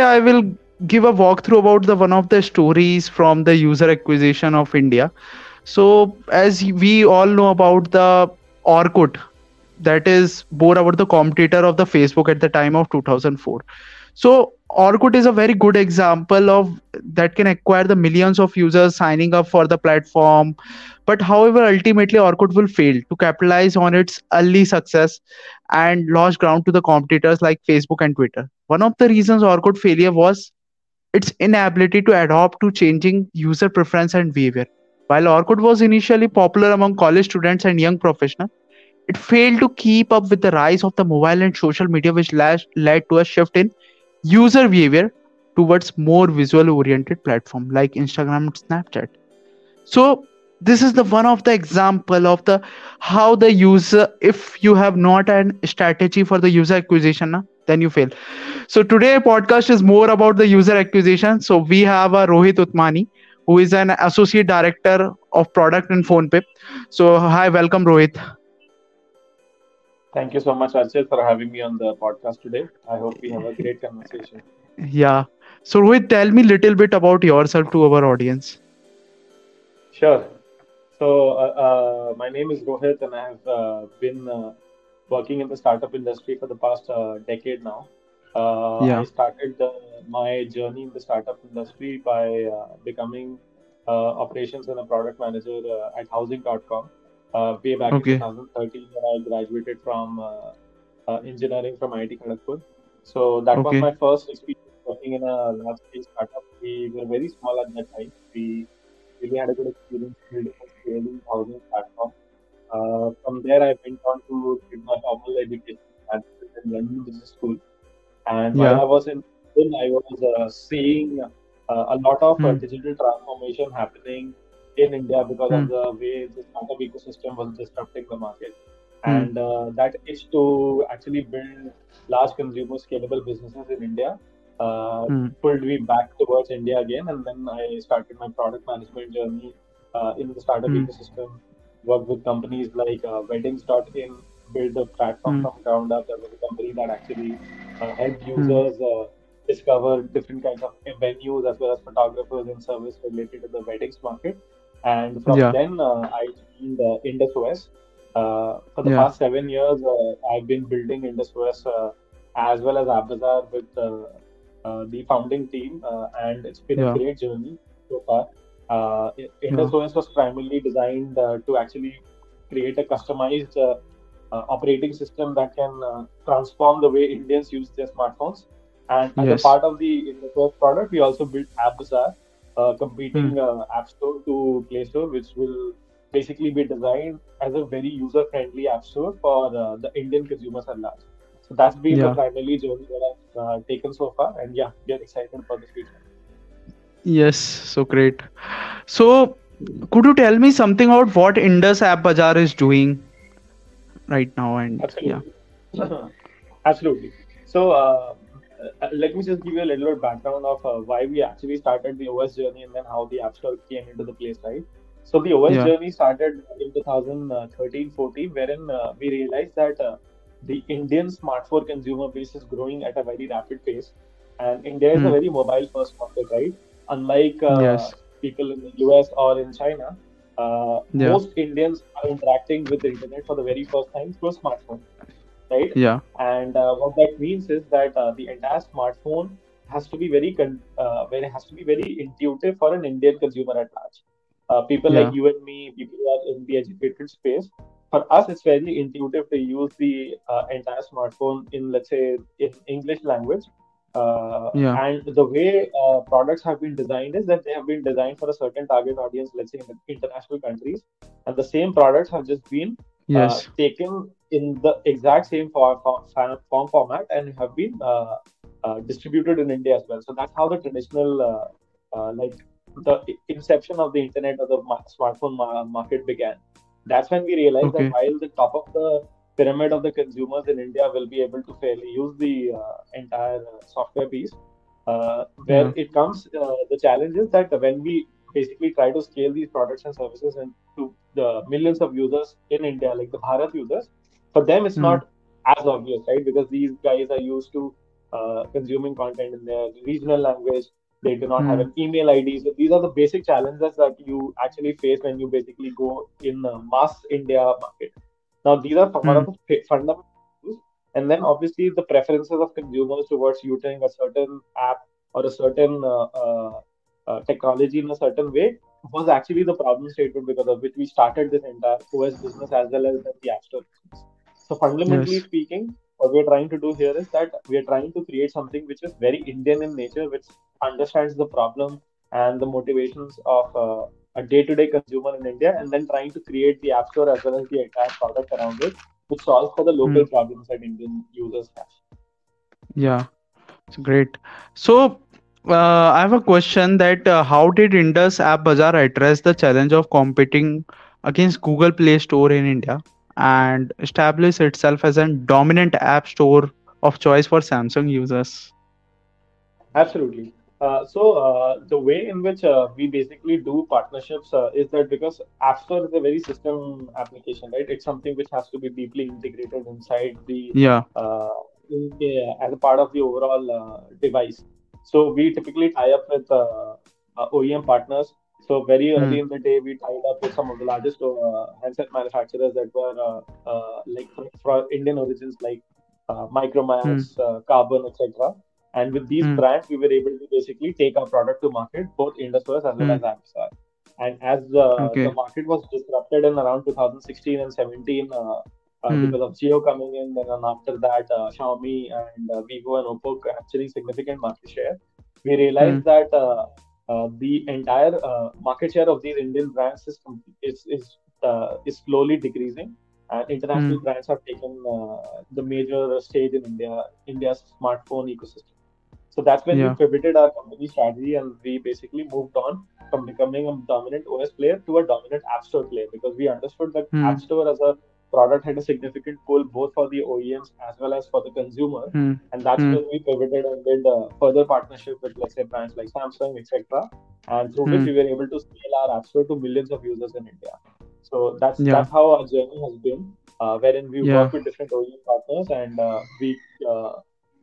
I will give a walkthrough about the one of the stories from the user acquisition of India. So, as we all know about the Orkut, that is about the competitor of the Facebook at the time of 2004. So, Orkut is a very good example of that can acquire the millions of users signing up for the platform. But however, ultimately Orkut will fail to capitalize on its early success and lost ground to the competitors like Facebook and Twitter. One of the reasons Orkut failure was its inability to adapt to changing user preference and behavior. While Orkut was initially popular among college students and young professionals, it failed to keep up with the rise of the mobile and social media, which led to a shift in user behavior towards more visual oriented platform like Instagram and Snapchat. So this is the one of the example of the how the user if you have not an strategy for the user acquisition then you fail so today podcast is more about the user acquisition so we have a rohit utmani who is an associate director of product in phonepe so hi welcome rohit Thank you so much, Archit, for having me on the podcast today. I hope we have a great conversation. Yeah. So, Rohit, tell me little bit about yourself to our audience. Sure. So, uh, uh, my name is Rohit, and I have uh, been uh, working in the startup industry for the past uh, decade now. Uh, yeah. I started my journey in the startup industry by becoming operations and a product manager at Housing.com uh, way back okay. in 2013 when I graduated from uh, uh, engineering from IIT Kharagpur. So that okay. was my first experience working in a large scale startup. We were very small at that time. We really had a good experience building a scaling housing platform. Uh, from there, I went on to get my formal education at London Business School. And yeah. while I was in school, I was uh, seeing uh, a lot of hmm. digital transformation happening in India because of hmm. the way the startup ecosystem was disrupting the market. Mm. And uh, that is to actually build large consumer scalable businesses in India uh, mm. pulled me back towards India again. And then I started my product management journey uh, in the startup mm. ecosystem, worked with companies like uh, Weddings.in, built a platform mm. from ground up. That was a company that actually uh, helped hmm. users uh, discover different kinds of venues as well as photographers and service related to the weddings market. And from yeah. then, uh, I joined uh, IndusOS. Uh, for the yeah. past seven years, uh, I've been building IndusOS uh, as well as AppBazaar with uh, the founding team, and it's been yeah. a great journey so far. Uh, IndusOS was primarily designed to actually create a customized operating system that can transform the way Indians use their smartphones. And as yes. a part of the IndusOS product, we also built AppBazaar, uh, competing hmm. uh, app store to Play Store, which will basically be designed as a very user-friendly app store for uh, the Indian consumers at large. So that's been yeah. the primary journey that I've uh, taken so far, and yeah, we are excited for the future. Yes, so great. So, could you tell me something about what Indus App Bazaar is doing right now? And Absolutely. yeah, absolutely. So, uh, uh, let me just give you a little bit background of uh, why we actually started the OS journey and then how the App Store came into the place, right? So the OS yeah. journey started in 2013-14, wherein uh, we realized that uh, the Indian smartphone consumer base is growing at a very rapid pace, and India is mm. a hmm. very mobile-first market, right? Unlike uh, yes. people in the US or in China, uh, yeah. most Indians are interacting with the internet for the very first time through a smartphone right? Yeah. And uh, what that means is that uh, the entire smartphone has to be very, con- uh, very has to be very intuitive for an Indian consumer at large. Uh, people yeah. like you and me, people who are in the educated space, for us it's very intuitive to use the uh, entire smartphone in let's say in English language. Uh, yeah. And the way uh, products have been designed is that they have been designed for a certain target audience, let's say in international countries, and the same products have just been yes. uh, taken in the exact same form, form format and have been uh, uh, distributed in India as well. So that's how the traditional, uh, uh, like the inception of the internet or the smartphone market began. That's when we realized okay. that while the top of the pyramid of the consumers in India will be able to fairly use the uh, entire software piece, where yeah. it comes, the challenge is that when we basically try to scale these products and services and to the millions of users in India, like the Bharat users, for them it's mm. not as obvious, right? Because these guys are used to uh, consuming content in their regional language. They do not mm. have an email ID. So these are the basic challenges that you actually face when you basically go in the mass India market. Now, these are mm. of the fundamental and then obviously the preferences of consumers towards using a certain app or a certain uh, uh, uh, technology in a certain way was actually the problem statement because of which we started this entire OS business as well as the App Store business. So fundamentally yes. speaking, we're trying to do here is that we are trying to create something which is very Indian in nature, which understands the problem and the motivations of uh, a day-to-day consumer in India, and then trying to create the App Store as well as the entire product around it which solves for the local mm. problems that Indian users have. Yeah, it's great. So uh, I have a question that uh, how did Indus App Bazaar address the challenge of competing against Google Play Store in India and establish itself as a dominant app store of choice for Samsung users? Absolutely. Uh, so uh, the way in which uh, we basically do partnerships uh, is that because App Store is a very system application, right? It's something which has to be deeply integrated inside the yeah, uh, in, as a part of the overall uh, device. So we typically tie up with OEM partners. So very hmm. early mm. in the day, we tied up with some of the largest handset manufacturers that were like for Indian origins, like Micromax, mm. Karbonn, etc and with these mm. brands, we were able to basically take our product to market, both Indus as well as AppStar. And as uh, okay. the market was disrupted in around 2016 and 17 uh, uh, mm. because of Jio coming in, and then after that, uh, Xiaomi and uh, Vivo and Oppo capturing significant market share, we realized hmm. that uh, the entire market share of these Indian brands is is is, is slowly decreasing and international mm. brands have taken uh, the major stage in India, India's smartphone ecosystem. So that's when yeah. we pivoted our company strategy and we basically moved on from becoming a dominant OS player to a dominant App Store player because we understood that mm. App Store as a product had a significant pull both for the OEMs as well as for the consumer. Mm. And that's mm. when we pivoted and did a further partnership with, let's say, brands like Samsung, etc. And through which hmm. we were able to scale our App Store to millions of users in India. So that's yeah. that's how our journey has been, uh, wherein we yeah. work with different OEM partners and uh, we uh,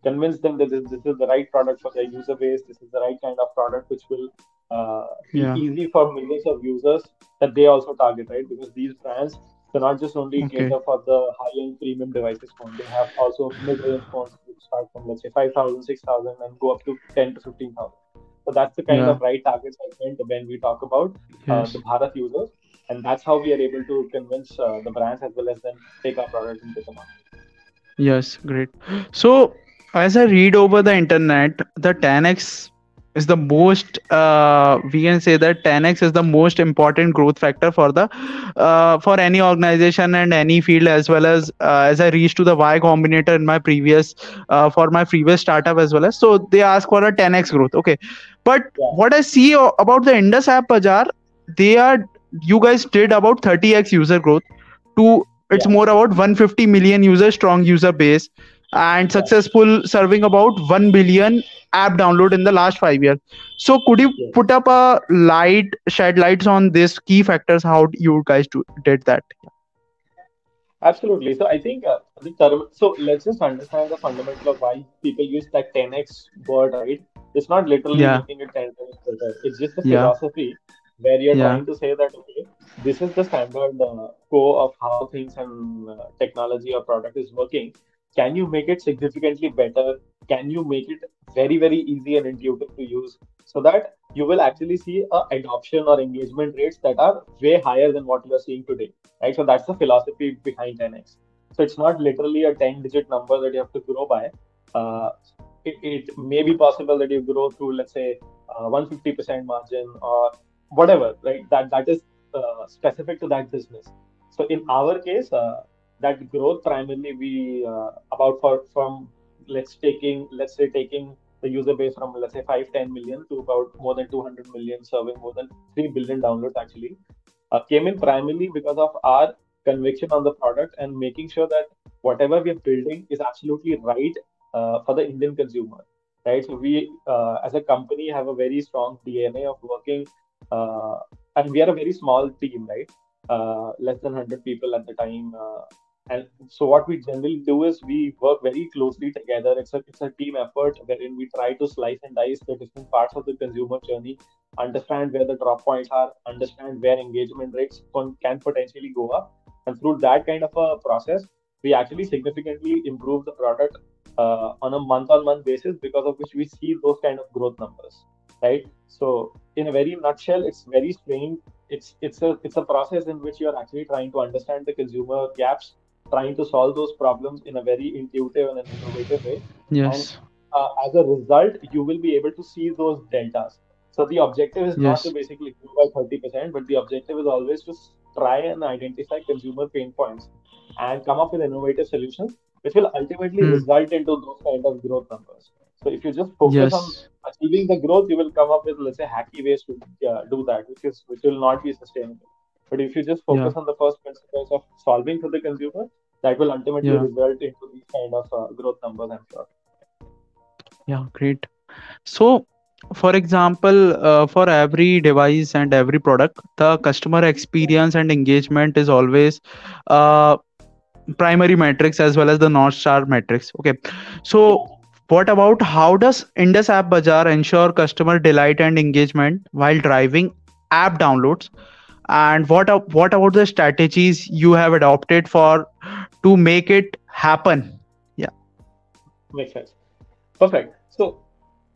convince them that this, this, is the right product for their user base. This is the right kind of product which will uh, be yeah. easy for millions of users that they also target, right? Because these brands do not just only okay. cater for the high-end premium devices phone. They have also mid-range phones which start from let's say 5,000, 6,000 and go up to 10 to 15,000. So that's the kind yeah. of right target segment when we talk about uh, yes. the Bharat users. And that's how we are able to convince uh, the brands as well as then take our product into the market. Yes, great. So as I read over the internet, the 10x is the most uh, we can say that 10x is the most important growth factor for the uh, for any organization and any field as well as uh, as i reached to the y combinator in my previous uh, for my previous startup as well as so they ask for a 10x growth okay. But what i see about the indus app bazaar they are you guys did about 30x user growth to it's more about 150 million user strong user base and successful serving about 1 billion app download in the last five years. So could you put up a light shed lights on this key factors how you guys do, did that? Absolutely. So i think uh, the term so let's just understand the fundamental of why people use that 10x word right? It's not literally yeah. making it 10 times better. It's just the yeah. philosophy where you're yeah. trying to say that okay this is the standard uh, core of how things and uh, technology or product is working can you make it significantly better? Can you make it very very easy and intuitive to use so that you will actually see a adoption or engagement rates that are way higher than what you are seeing today right? So that's the philosophy behind 10x so it's not literally a 10 digit number that you have to grow by. Uh, it, it, may be possible that you grow through let's say uh, 150% margin or whatever right? That that is uh, specific to that business. So in our case uh, that growth primarily we uh, about for from let's taking let's say taking the user base from let's say 5 10 million to about more than 200 million serving more than 3 billion downloads actually uh, came in primarily because of our conviction on the product and making sure that whatever we are building is absolutely right uh, for the indian consumer right? So we uh, as a company have a very strong dna of working uh, and we are a very small team right? Uh, less than 100 people at the time And so what we generally do is we work very closely together. It's a it's a team effort wherein we try to slice and dice the different parts of the consumer journey, understand where the drop points are, understand where engagement rates can potentially go up, and through that kind of a process, we actually significantly improve the product uh, on a month-on-month basis because of which we see those kind of growth numbers, right? So in a very nutshell, it's very strange. It's it's a it's a process in which you are actually trying to understand the consumer gaps trying to solve those problems in a very intuitive and innovative way. Yes. And uh, as a result, you will be able to see those deltas. So the objective is yes. not to basically grow by 30%, but the objective is always to try and identify consumer pain points and come up with innovative solutions, which will ultimately hmm. result into those kind of growth numbers. So if you just focus yes. on achieving the growth, you will come up with let's say hacky ways to uh, do that, which is which will not be sustainable. But if you just focus yeah. on the first principles of solving for the consumer, that will ultimately yeah. result into these kind of uh, growth numbers, I'm sure. Yeah, great. So, for example, uh, for every device and every product, the customer experience and engagement is always uh, primary metrics as well as the North Star metrics. Okay, so what about how does Indus App Bazaar ensure customer delight and engagement while driving app downloads? and what what about the strategies you have adopted for to make it happen yeah makes sense perfect so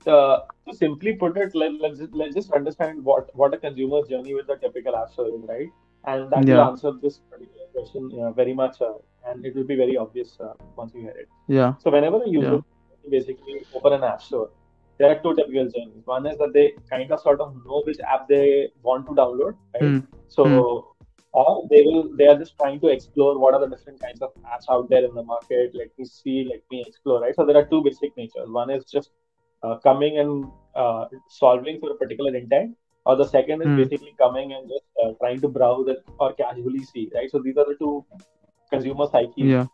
uh, to simply put it let, let's, let's just understand what what a consumer journey with a typical app store right and that yeah. will answer this particular question uh, very much uh, and it will be very obvious uh, once you hear it yeah so whenever a user yeah. basically open an app store there are two typical journeys. One is that they kind of sort of know which app they want to download, right? Mm. So, mm. Or they will they are just trying to explore what are the different kinds of apps out there in the market. Let me see, let me explore, right? So there are two basic natures. One is just uh, coming and uh, solving for a particular intent, or the second is mm. basically coming and just uh, trying to browse it or casually see, right? So these are the two consumer psyches. Yeah.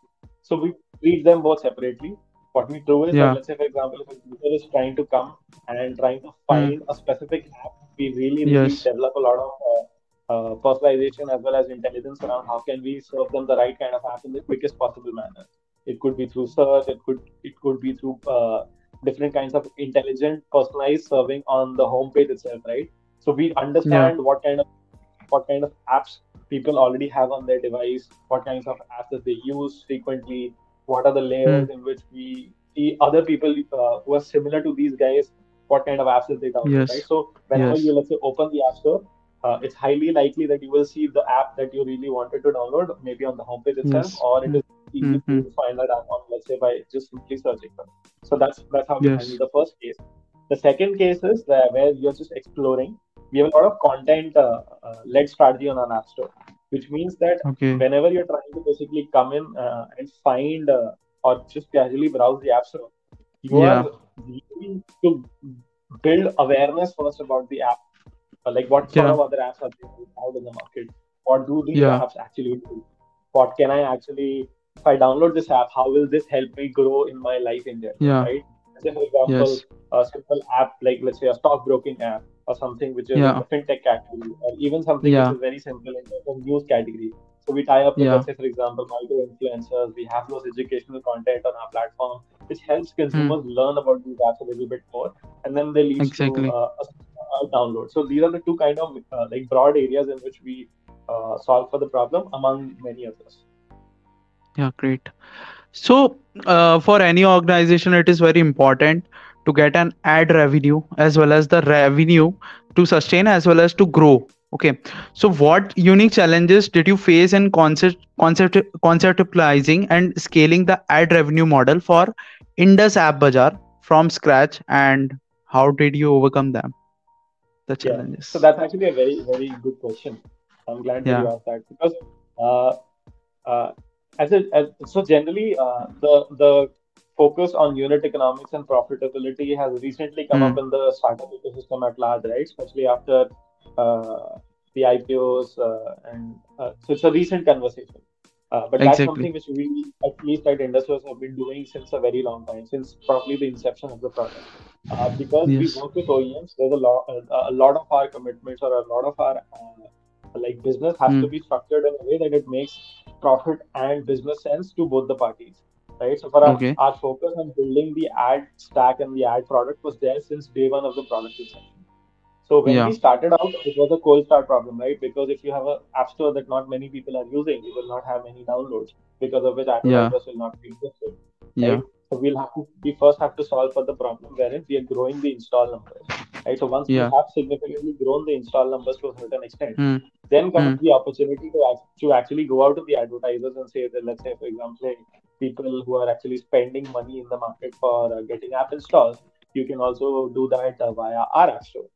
So we treat them both separately what we do is, yeah. let's say, for example, if a user is trying to come and trying to find mm. a specific app, we really, really yes. develop a lot of uh, personalization as well as intelligence around how can we serve them the right kind of app in the quickest possible manner. It could be through search. It could it could be through uh, different kinds of intelligent, personalized serving on the homepage itself, right? So we understand yeah. what kind of what kind of apps people already have on their device, what kinds of apps that they use frequently, what are the layers mm. in which we see other people uh, who are similar to these guys what kind of apps they download yes. right so whenever yes. you let's say open the app store uh, it's highly likely that you will see the app that you really wanted to download maybe on the homepage itself yes. or it is easy mm-hmm. to find that app on let's say by just simply searching for it. so that's that's how we yes. handle the first case the second case is where you're just exploring we have a lot of content uh, uh, led strategy on our app store which means that okay. whenever you're trying to basically come in uh, and find uh, or just casually browse the app store, you yeah. are to build awareness first about the app. Uh, like what sort yeah. of other apps are out in the market? What do these yeah. apps actually do? What can I actually, if I download this app, how will this help me grow in my life in there? Yeah. Right? Say, for example, yes. a simple app like let's say a stockbroking app or something which is yeah. a fintech category, or even something yeah. which is very simple in the news category. So we tie up with, yeah. let's say, for example, micro influencers. We have those educational content on our platform, which helps consumers mm. learn about these apps a little bit more, and then they lead exactly. to uh, a, download. So these are the two kind of uh, like broad areas in which we uh, solve for the problem, among many others. Yeah, great. So uh, for any organization, it is very important to get an ad revenue as well as the revenue to sustain as well as to grow okay so what unique challenges did you face in concept concept conceptualizing and scaling the ad revenue model for indus app bazaar from scratch and how did you overcome them the challenges yeah. so that's actually a very very good question i'm glad yeah. you asked that because uh, uh, as, a, as so generally uh, the the focus on unit economics and profitability has recently come mm. up hmm. in the startup ecosystem at large, right? Especially after uh, the IPOs, uh, and uh, so it's a recent conversation. Uh, but exactly. that's something which we, at least at Industries, have been doing since a very long time, since probably the inception of the product. Uh, because yes. we work with OEMs, there's a lot, a lot of our commitments or a lot of our like business has mm. to be structured in a way that it makes profit and business sense to both the parties right so for okay. our, our focus on building the ad stack and the ad product was there since day one of the product itself so when yeah. we started out, it was a cold start problem, right? Because if you have an app store that not many people are using, you will not have many downloads because of which advertisers yeah. will not be interested. Right? Yeah. So we'll have to we first have to solve for the problem wherein we are growing the install numbers. Right. So once yeah. we have significantly grown the install numbers to a certain extent, mm. then comes mm. the opportunity to, to actually go out to the advertisers and say that let's say for example people who are actually spending money in the market for uh, getting app installs, you can also do that uh, via our app store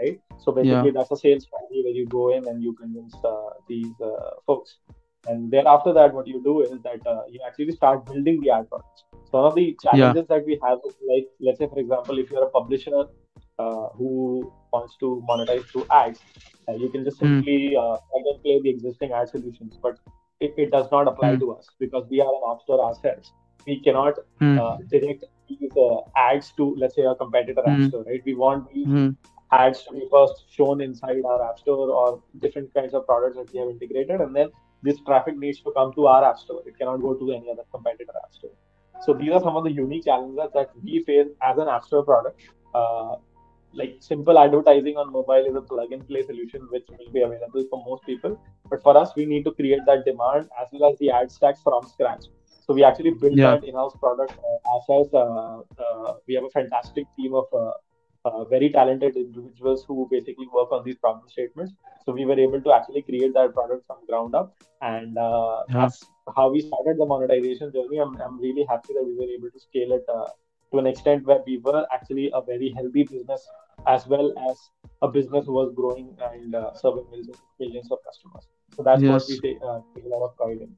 right? So basically, yeah. that's a sales strategy where you go in and you convince uh, these uh, folks. And then after that, what you do is that uh, you actually start building the ad products. So one of the challenges yeah. that we have is like, let's say, for example, if you're a publisher uh, who wants to monetize through ads, uh, you can just hmm. simply mm. and play the existing ad solutions. But it, it does not apply mm. to us because we are an app store ourselves. We cannot mm. direct these ads to, let's say, a competitor app hmm. store, right? We want these hmm ads to be first shown inside our app store or different kinds of products that we have integrated and then this traffic needs to come to our app store. It cannot go to any other competitor app store. So these are some of the unique challenges that we face as an app store product. Uh, like simple advertising on mobile is a plug and play solution which will be available for most people. But for us we need to create that demand as well as the ad stacks from scratch. So we actually built yeah. that in-house product uh, ourselves. Uh, uh, we have a fantastic team of uh, very talented individuals who basically work on these problem statements. So we were able to actually create that product from ground up, and uh, yeah. that's how we started the monetization journey. I'm, I'm really happy that we were able to scale it uh, to an extent where we were actually a very healthy business as well as a business who was growing and uh, serving millions, millions of customers. So that's yes. what we take, uh, take a lot of pride in.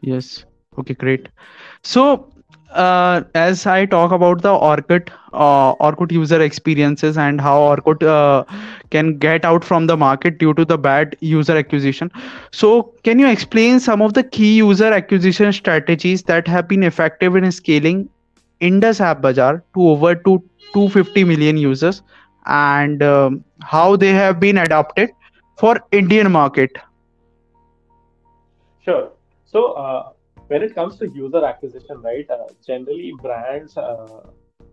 Yes. Okay, great. So uh, as I talk about the Orkut, uh, Orkut user experiences and how Orkut uh, can get out from the market due to the bad user acquisition. So, can you explain some of the key user acquisition strategies that have been effective in scaling Indus App Bazaar to over to 250 million users and um, how they have been adopted for Indian market? Sure. So, uh, when it comes to user acquisition, right, uh, generally brands uh,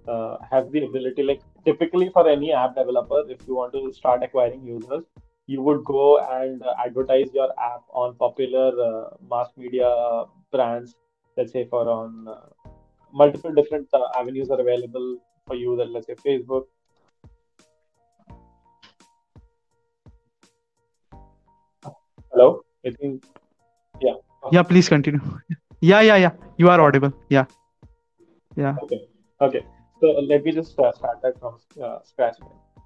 uh, have the ability, like typically for any app developer, if you want to start acquiring users, you would go and uh, advertise your app on popular uh, mass media brands, let's say for on multiple different avenues are available for you, that let's say Facebook. Hello, I think, yeah. Yeah, please continue. Yeah, yeah, yeah. You are audible. Yeah. Yeah. Okay. Okay. So let me just uh, start that from uh, scratch.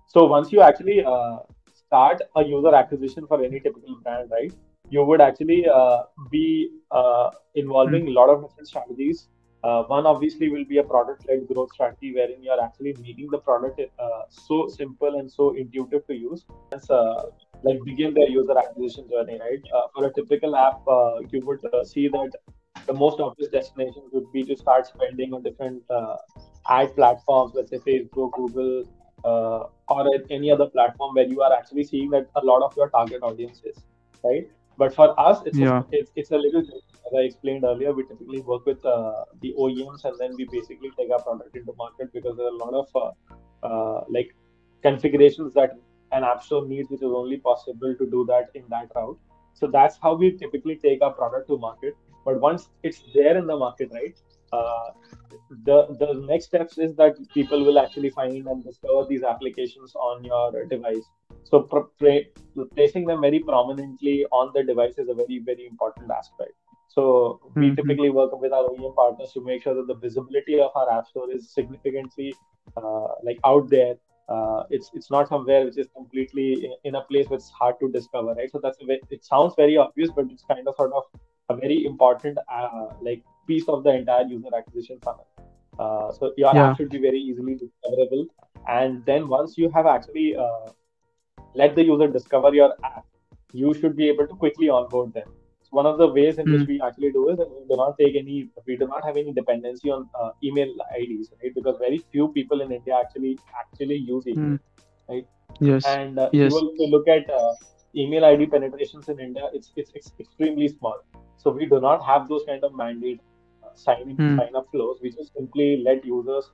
So once you actually uh, start a user acquisition for any typical brand, right? You would actually uh, be uh, involving mm-hmm. a lot of different strategies. Uh, one obviously will be a product-led growth strategy wherein you are actually making the product so simple and so intuitive to use. It's, like begin their user acquisition journey, right? for a typical app, you would see that the most obvious destination would be to start spending on different uh, ad platforms, let's say Facebook, Google, uh, or any other platform where you are actually seeing that a lot of your target audience is, right? But for us, it's, yeah. a, it's, it's a little, different. as I explained earlier, we typically work with uh, the OEMs and then we basically take our product into market because there are a lot of uh, uh, like configurations that an app store needs, which is only possible to do that in that route. So that's how we typically take our product to market. But once it's there in the market, right? Uh, the the next steps is that people will actually find and discover these applications on your device. So placing them very prominently on the device is a very very important aspect. So we mm-hmm. typically work with our OEM partners to make sure that the visibility of our app store is significantly uh, like out there. Uh, it's it's not somewhere which is completely in, a place which is hard to discover, right? So that's a very, it sounds very obvious, but it's kind of sort of a very important uh, like piece of the entire user acquisition funnel. Uh, so your yeah. app should be very easily discoverable, and then once you have actually uh, let the user discover your app, you should be able to quickly onboard them. One of the ways in mm. which hmm. we actually do is we do not take any, we do not have any dependency on uh, email IDs, right? Because very few people in India actually actually use email. Mm. right? Yes. And uh, Yes. if you look at uh, email ID penetrations in India, it's, it's it's extremely small. So we do not have those kind of mandate uh, sign in Hmm. sign up flows. We just simply let users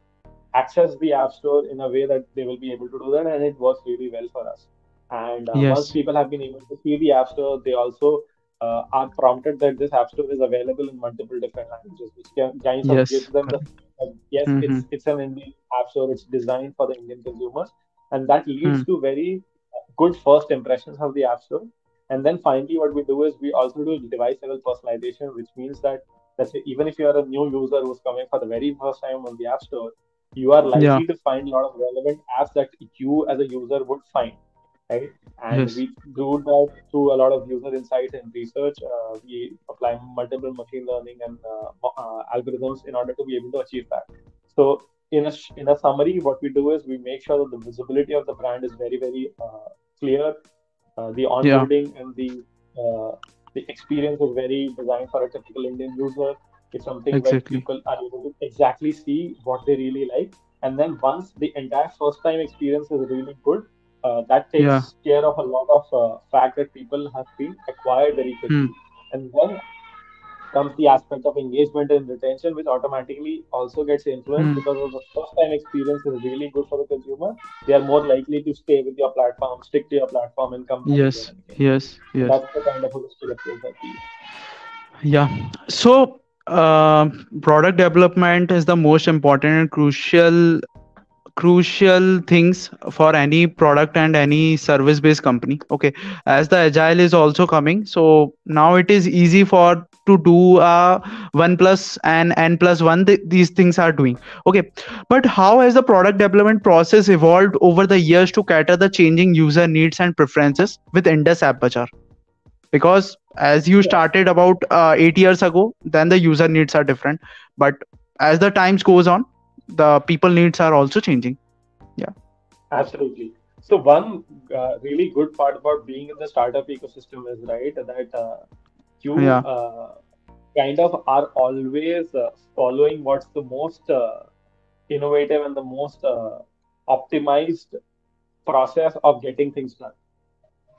access the app store in a way that they will be able to do that, and it works really well for us. And uh, once people have been able to see the app store, they also uh, are prompted that this app store is available in multiple different languages, which can, kind of Yes. gives them the uh, yes, Mm-hmm. it's it's an Indian app store. It's designed for the Indian consumers, and that leads to very good first impressions of the app store. And then finally, what we do is we also do device level personalization, which means that let's say even if you are a new user who's coming for the very first time on the app store, you are Yeah. likely to find a lot of relevant apps that you as a user would find, right? And Yes. we do that through a lot of user insight and research. Uh, we apply multiple machine learning and uh, uh, algorithms in order to be able to achieve that. So in a in a summary, what we do is we make sure that the visibility of the brand is very very uh, clear. Uh, the Yeah. onboarding and the uh, the experience is very designed for a typical Indian user. It's something where Exactly. people are able to exactly see what they really like, and then once the entire first time experience is really good, uh, that takes Yeah. care of a lot of uh, fact that people have been acquired very quickly, and then comes the aspect of engagement and retention, which automatically also gets influenced Hmm. because of the first time experience is really good for the consumer. They are more likely to stay with your platform, stick to your platform, and come Yes. Yes. Yes. that's the kind of holistic approach that we. Yeah. So, uh, product development is the most important and crucial crucial things for any product and any service based company. Okay as the agile is also coming so now it is easy for to do uh, 1 plus and n one 1 th- these things are doing. Okay but how has the product development process evolved over the years to cater the changing user needs and preferences with indus app Bazaar? because as you started about uh, 8 years ago then the user needs are different but as the times goes on the people needs are also changing yeah Absolutely. So one uh, really good part about being in the startup ecosystem is right that uh, you Yeah. uh, kind of are always uh, following what's the most uh, innovative and the most uh, optimized process of getting things done.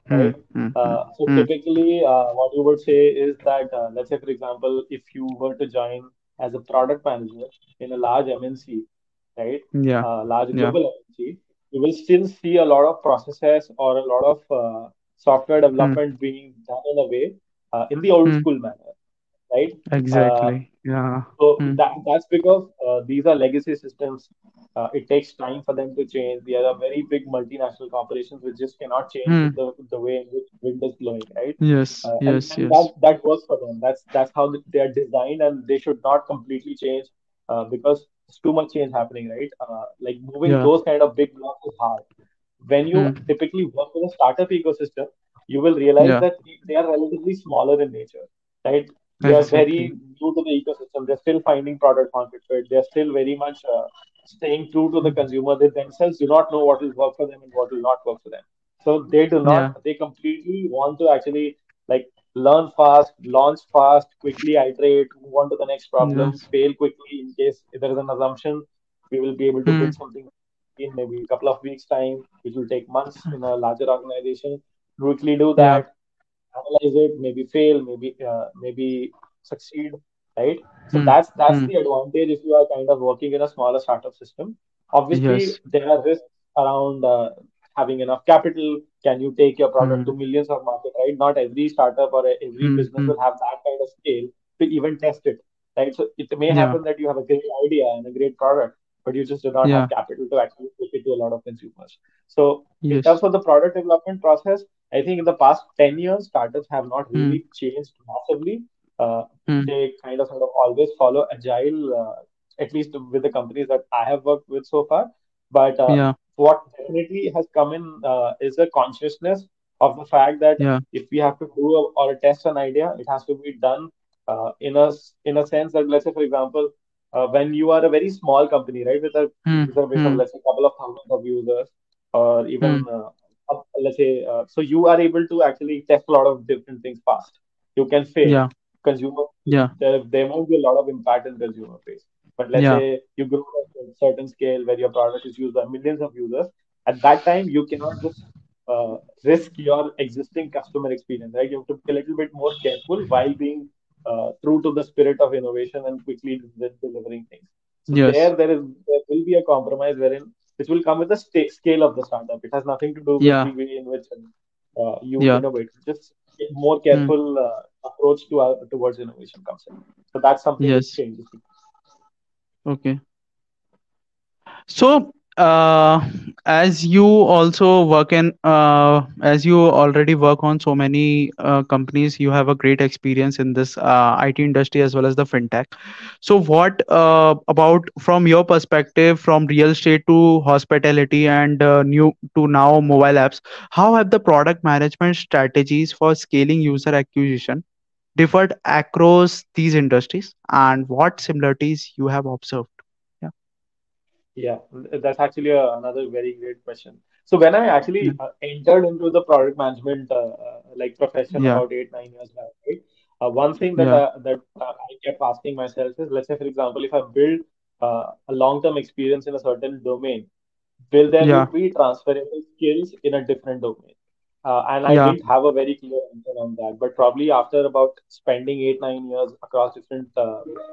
Hmm, right? hmm, Uh, so hmm. typically, uh, what you would say is that, uh, let's say, for example, if you were to join as a product manager in a large MNC, right, yeah. Uh, large yeah. global MNC, you will still see a lot of processes or a lot of uh, software development being done in a way uh, in the old hmm. school manner, right? Uh, exactly yeah so hmm, that that's because uh, these are legacy systems. Uh, it takes time for them to change. They are very big multinational corporations which just cannot change with the the way in which wind is blowing, right? yes Uh, and, yes and that yes that works for them. That's that's how they are designed, and they should not completely change uh, because it's too much change happening, right? Uh, like moving yeah those kind of big blocks is hard. When you hmm. typically work with a startup ecosystem, you will realize yeah that they are relatively smaller in nature, right? They are very new to the ecosystem. They're still finding product market fit. They're still very much uh, staying true to the Hmm. consumer. They themselves do not know what will work for them and what will not work for them. So they do yeah not. They completely want to actually like learn fast, launch fast, quickly iterate, move on to the next problem, fail quickly in case if there is an assumption we will be able to hmm. build something in maybe a couple of weeks time, which will take months in a larger organization. Quickly do yeah that analyze it, maybe fail, maybe uh, maybe succeed, right? So hmm. that's that's Hmm. the advantage if you are kind of working in a smaller startup system. Obviously, yes there are risks around uh, having enough capital. Can you take your product to hmm. millions of market, right? Not every startup or every Hmm. business Hmm. will have that kind of scale to even test it, right? So it may yeah happen that you have a great idea and a great product, but you just do not have capital to actually take it to a lot of consumers. So in terms of the product development process, I think in the past 10 years, startups have not hmm. really changed massively. Uh, Hmm. they kind of sort of always follow agile, uh, at least with the companies that I have worked with so far. But uh, yeah what definitely has come in uh, is a consciousness of the fact that yeah if we have to do a, or test an idea, it has to be done uh, in a in a sense that let's say, for example, uh, when you are a very small company, right, with a user base of Hmm. let's say a couple of thousands of users, or even up- let's say, uh, so you are able to actually test a lot of different things fast. You can fail. yeah Consumer, yeah there, there won't be a lot of impact in consumer base. But let's yeah say you grow to a certain scale where your product is used by millions of users, At that time, you cannot just uh, risk your existing customer experience, right? You have to be a little bit more careful while being uh, true to the spirit of innovation and quickly delivering things. So yes. there, there is there will be a compromise wherein which will come with the scale of the startup. It has nothing to do with yeah. the way in which uh, you yeah. innovate. Just a more careful mm. uh, approach to uh, towards innovation comes in. So that's something yes. that changes. Okay. So uh, as you also work in uh, as you already work on so many uh, companies you have a great experience in this uh, it industry as well as the fintech. So what uh, about from your perspective from real estate to hospitality and uh, new to now mobile apps how have the product management strategies for scaling user acquisition differed across these industries? And what similarities you have observed yeah, that's actually a, another very great question. So when I actually uh, entered into the product management uh, uh, like profession yeah. about eight nine years back, right? Uh, one thing that yeah. that uh, I kept asking myself is, let's say for example, if I build uh, a long term experience in a certain domain, will there yeah. be transferable skills in a different domain? and I didn't have a very clear answer on that. But probably after about spending eight nine years across different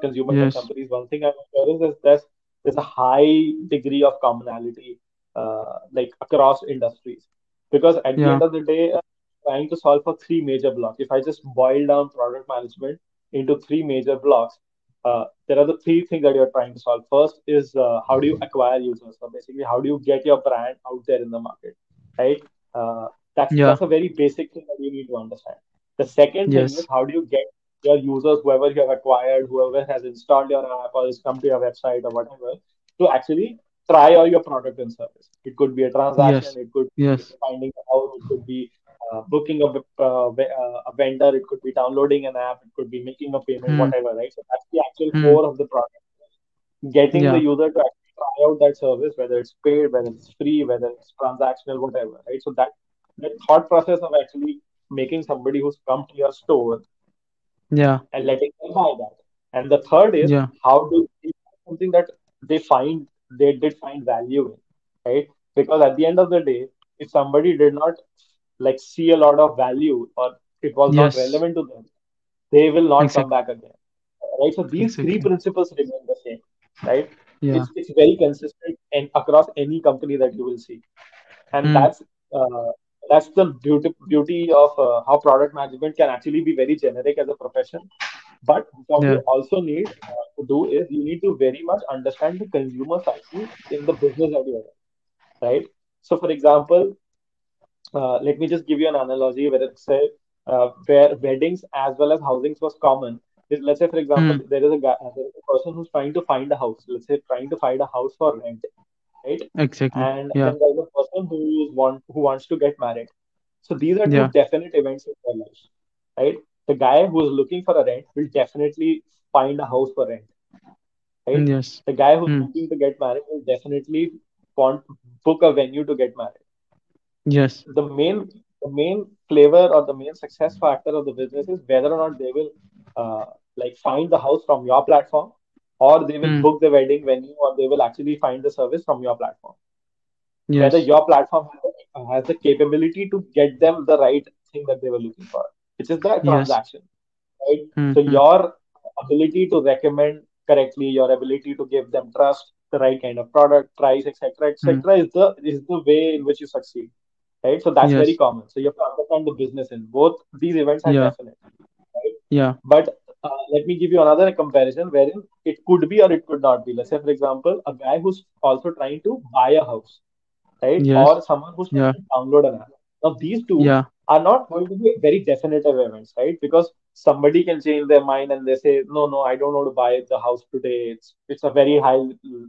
consumer yes. companies, one thing I'm sure is, is there's there's a high degree of commonality uh, like across industries because at yeah. the end of the day uh, trying to solve for three major blocks if i just boil down product management into three major blocks uh, there are the three things that you're trying to solve first is uh, how do you acquire users so basically how do you get your brand out there in the market right uh, that's, yeah. that's a very basic thing that you need to understand the second yes. thing is how do you get your users, whoever you have acquired, whoever has installed your app or has come to your website or whatever, to actually try out your product and service. It could be a transaction, yes. it could yes. be finding out, it could be uh, booking a, uh, uh, a vendor, it could be downloading an app, it could be making a payment, mm. whatever, right? So that's the actual mm. core of the product. Getting yeah. the user to actually try out that service, whether it's paid, whether it's free, whether it's transactional, whatever, right? So that that thought process of actually making somebody who's come to your store yeah and letting them buy that and the third is yeah. how do they something that they find they did find value in right because at the end of the day if somebody did not like see a lot of value or it was yes. not relevant to them they will not exactly. come back again right so these exactly. three principles remain the same right yeah. it's, it's very consistent and across any company that you will see and mm. that's uh, that's the beauty beauty of uh, how product management can actually be very generic as a profession but what yeah. you also need uh, to do is you need to very much understand the consumer cycle in the business that you're in right so for example uh, let me just give you an analogy where it's say uh, where weddings as well as housings was common let's say for example mm. there is a guy there is a person who's trying to find a house let's say trying to find a house for rent right? Exactly. And yeah. then there's a person who want who wants to get married. So these are two yeah. definite events in their life, right? The guy who is looking for a rent will definitely find a house for rent, right? Yes. The guy who's mm. looking to get married will definitely want book a venue to get married. Yes. The main the main flavor or the main success factor of the business is whether or not they will uh, like find the house from your platform or they will mm. book the wedding venue or they will actually find the service from your platform yes. whether your platform has the capability to get them the right thing that they were looking for which is the transaction yes. right mm-hmm. so your ability to recommend correctly your ability to give them trust the right kind of product price etc etc mm. is the is the way in which you succeed right so that's yes. very common so you have to understand the business in both these events are yeah. definite right yeah but uh, let me give you another comparison wherein it could be or it could not be. Let's say, for example, a guy who's also trying to buy a house, right? Yes. Or someone who's trying yeah. to download an app. Now, these two yeah. are not going to be very definitive events, right? Because somebody can change their mind and they say, no, no, I don't want to buy the house today. It's it's a very high,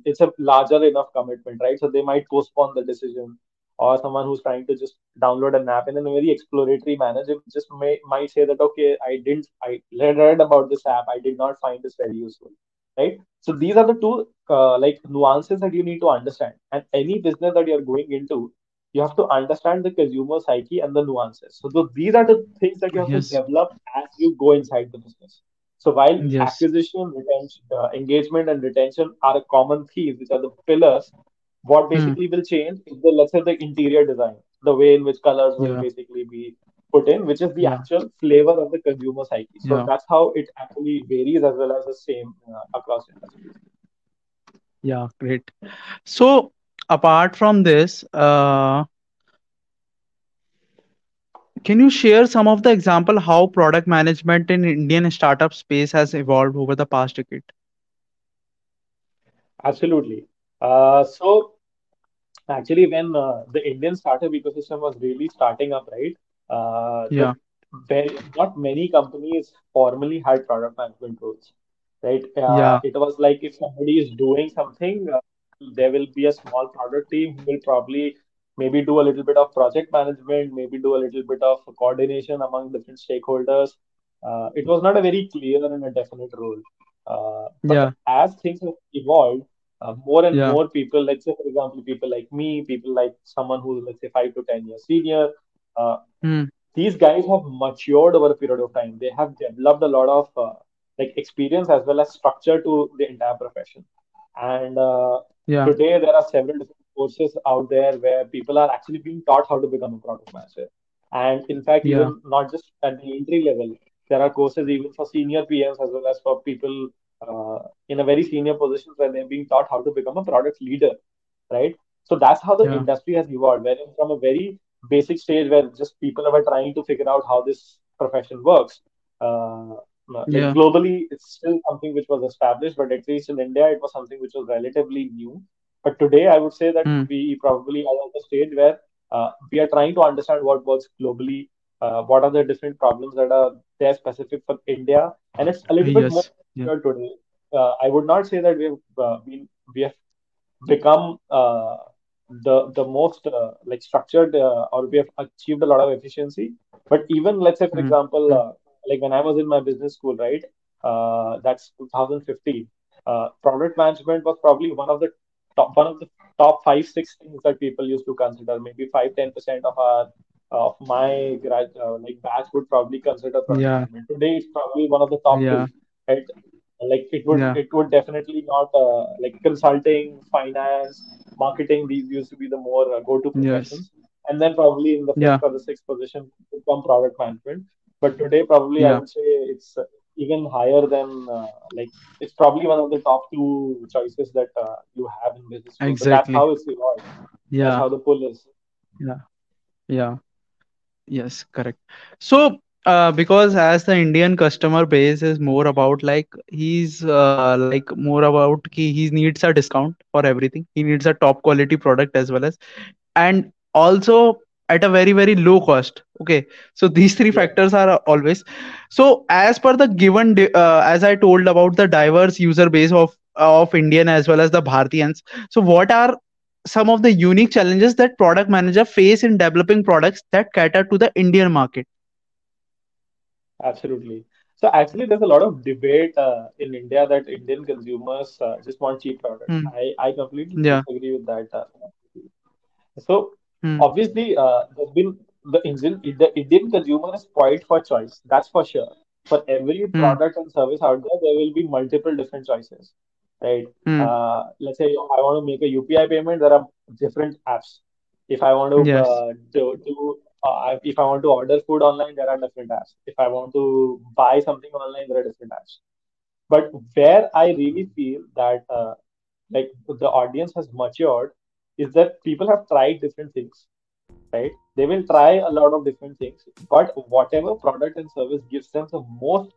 it's a larger enough commitment, right? So they might postpone the decision or someone who's trying to just download an app in a very exploratory manner just may, might say that okay i didn't i read about this app. I did not find this very useful right? So these are the two uh, like nuances that you need to understand. And any business that you're going into you have to understand the consumer psyche and the nuances. So the, these are the things that you have yes. to develop as you go inside the business. So while yes. acquisition retention uh, engagement and retention are a common theme which are the pillars what basically will change is the let's say the interior design, the way in which colors will Yeah. basically be put in, which is the Yeah. actual flavor of the consumer psyche. So Yeah. that's how it actually varies as well as the same uh, across industries. Yeah. Great. So apart from this, uh, can you share some of the example how product management in Indian startup space has evolved over the past decade? Absolutely. Uh, so actually, when uh, the Indian startup ecosystem was really starting up, right? Uh, Yeah. very not many companies formally had product management roles, right? Uh, Yeah. it was like if somebody is doing something, uh, there will be a small product team who will probably maybe do a little bit of project management, maybe do a little bit of coordination among different stakeholders. Uh, it was not a very clear and a definite role. Uh, Yeah. as things have evolved, uh, more and Yeah. more people, let's say, for example, people like me, people like someone who's, let's say, five to 10 years senior, uh, Hmm. these guys have matured over a period of time. They have developed a lot of uh, like experience as well as structure to the entire profession. And uh, Yeah. today there are several different courses out there where people are actually being taught how to become a product manager. And in fact, Yeah. even not just at the entry level, there are courses even for senior PMs as well as for people uh, in a very senior positions where they're being taught how to become a product leader, right? So that's how the Yeah. industry has evolved, where from a very basic stage where just people were trying to figure out how this profession works. Uh, like Yeah. globally, it's still something which was established, but at least in India, it was something which was relatively new. But today, I would say that Hmm. we probably are at the stage where uh, we are trying to understand what works globally, uh, what are the different problems that are there specific for India, and it's a little bit more Yes. Yeah. today. Uh, I would not say that we've uh, been we have become uh, the the most uh, like structured uh, or we have achieved a lot of efficiency but even let's say for Hmm. example Hmm. uh, like when i was in my business school right uh, that's 2015 uh, product management was probably one of the top one of the top five six things that people used to consider maybe 5 10 percent of our of my grad uh, like batch would probably consider product Yeah. management today it's probably one of the top two Yeah. Right like it would Yeah. it would definitely not uh, like consulting finance marketing these used to be the more uh, go-to Yes. professions and then probably in the fifth Yeah. or the sixth position come product management but today probably i would say it's uh, even higher than uh, like it's probably one of the top two choices that uh, you have in business school but that's Exactly. how it's evolved Yeah. that's Yeah. how the pull is Yeah. Yeah. Yes, correct. So, uh, because as the Indian customer base is more about like he's uh, like more about ki he needs a discount for everything. He needs a top quality product as well as and also at a very very low cost. Okay, so these three factors are always. So as per the given, uh, as I told about the diverse user base of of Indian as well as the Bharatians. So what are some of the unique challenges that product manager face in developing products that cater to the Indian market. Absolutely. So actually, there's a lot of debate uh, in India that Indian consumers uh, just want cheap products. Hmm. I, I completely Yeah. disagree with that. Uh, so Hmm. obviously, uh, there's been the Indian the Indian consumer is spoiled for choice. That's for sure. For every Hmm. product and service out there, there will be multiple different choices, right? Hmm. Uh, let's say I want to make a UPI payment, there are different apps. If I want to Yes. uh, do, do uh, if I want to order food online, there are different apps. If I want to buy something online, there are different apps. But where I really feel that uh, like the audience has matured is that people have tried different things, right? They will try a lot of different things, but whatever product and service gives them the most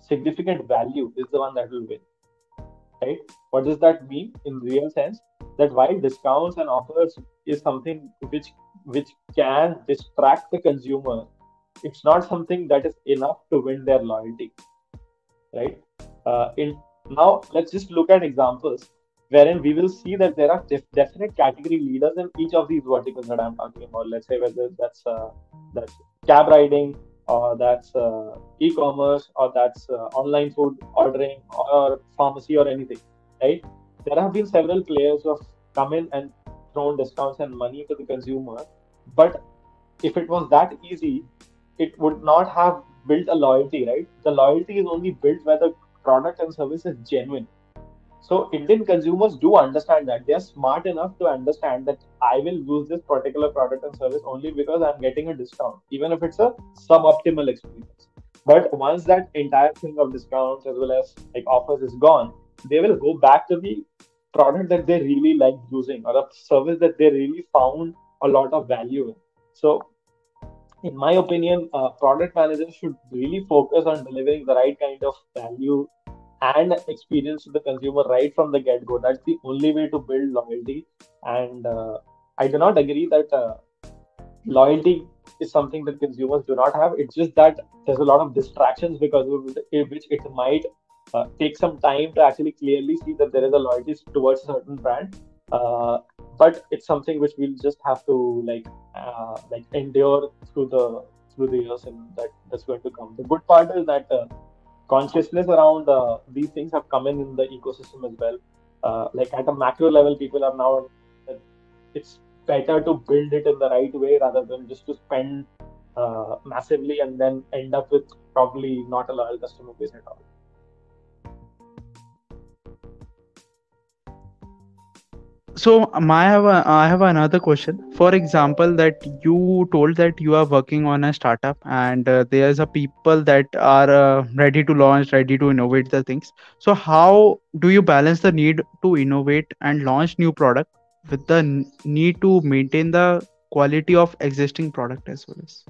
significant value is the one that will win, right? What does that mean in real sense? That while discounts and offers is something which which can distract the consumer, it's not something that is enough to win their loyalty, right? Uh, in now, let's just look at examples wherein we will see that there are def- definite category leaders in each of these verticals that I'm talking about. Let's say whether that's uh, that's cab riding, or that's uh, e-commerce, or that's uh, online food ordering, or pharmacy, or anything, right? There have been several players who have come in and thrown discounts and money to the consumer, but if it was that easy, it would not have built a loyalty, right? The loyalty is only built where the product and service is genuine, So Indian consumers do understand that. They're smart enough to understand that I will use this particular product and service only because I'm getting a discount, even if it's a suboptimal experience. But once that entire thing of discounts as well as like offers is gone, they will go back to the product that they really like using or a service that they really found a lot of value in. So, in my opinion, uh, product managers should really focus on delivering the right kind of value and experience to the consumer right from the get go. That's the only way to build loyalty. And uh, I do not agree that uh, loyalty is something that consumers do not have. It's just that there's a lot of distractions because of which it might uh, take some time to actually clearly see that there is a loyalty towards a certain brand. Uh, but it's something which we'll just have to like uh, like endure through the through the years and that that's going to come. The good part is that uh, consciousness around uh, these things have come in in the ecosystem as well. Like at a macro level, people are now it's better to build it in the right way rather than just to spend massively and then end up with probably not a loyal customer base at all. So I have a, I have another question. For example, that you told that you are working on a startup and uh, there's a people that are uh, ready to launch, ready to innovate the things. So how do you balance the need to innovate and launch new product with the need to maintain the quality of existing product as well as?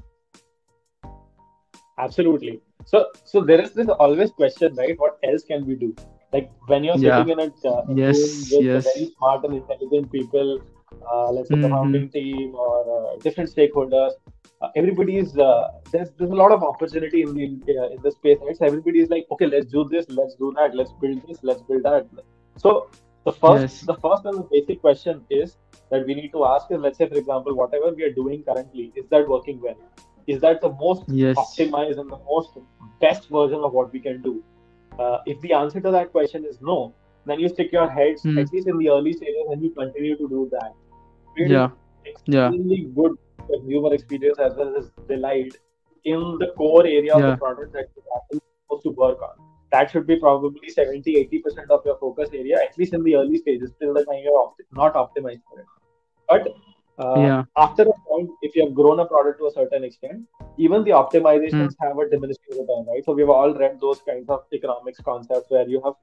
Absolutely. So so there is this always question, right? What else can we do? Like when you're yeah. sitting in a uh, yes with yes very smart and intelligent people uh, let's say mm-hmm. the founding team or uh, different stakeholders uh, everybody is uh, there's there's a lot of opportunity in the uh, in the space right so everybody is like okay let's do this let's do that let's build this let's build that so the first yes. the first and the basic question is that we need to ask is let's say for example whatever we are doing currently is that working well is that the most yes. optimized and the most best version of what we can do uh, if the answer to that question is no, then you stick your heads mm. at least in the early stages and you continue to do that. Build yeah. Extremely yeah. good consumer experience as well as delight in the core area yeah. of the product that you're supposed to work on. That should be probably 70 80% of your focus area, at least in the early stages, till the time you're not optimized for it. But uh, yeah. After a point, if you have grown a product to a certain extent, even the optimizations mm. have a diminishing return, right? So we've all read those kinds of economics concepts where you have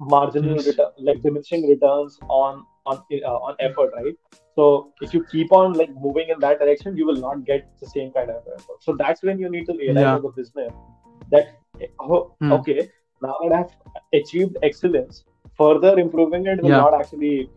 marginal yes. return, like diminishing returns on on uh, on effort, right? So if you keep on like moving in that direction, you will not get the same kind of effort. So that's when you need to realize yeah. as a business that oh, mm. okay, now that I've achieved excellence, further improving it will yeah. not actually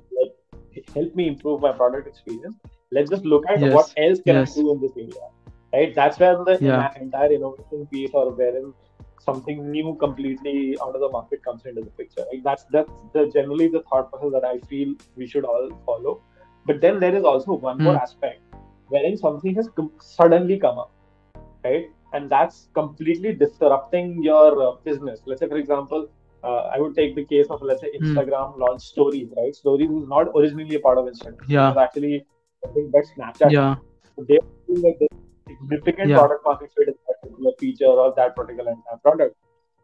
help me improve my product experience. Let's just look at yes. what else can yes. I do in this area. Right? That's where the yeah. entire innovation piece or wherein something new completely out of the market comes into the picture. Right? That's that's the generally the thought process that I feel we should all follow. But then there is also one mm. more hmm. aspect wherein something has com- suddenly come up, right? And that's completely disrupting your uh, business. Let's say, for example, uh, I would take the case of let's say hmm. Instagram mm. launched Stories, right? Stories was not originally a part of Instagram. Yeah. It was actually something that Snapchat. Yeah. So they like this significant yeah. product market fit in that particular feature or that particular product.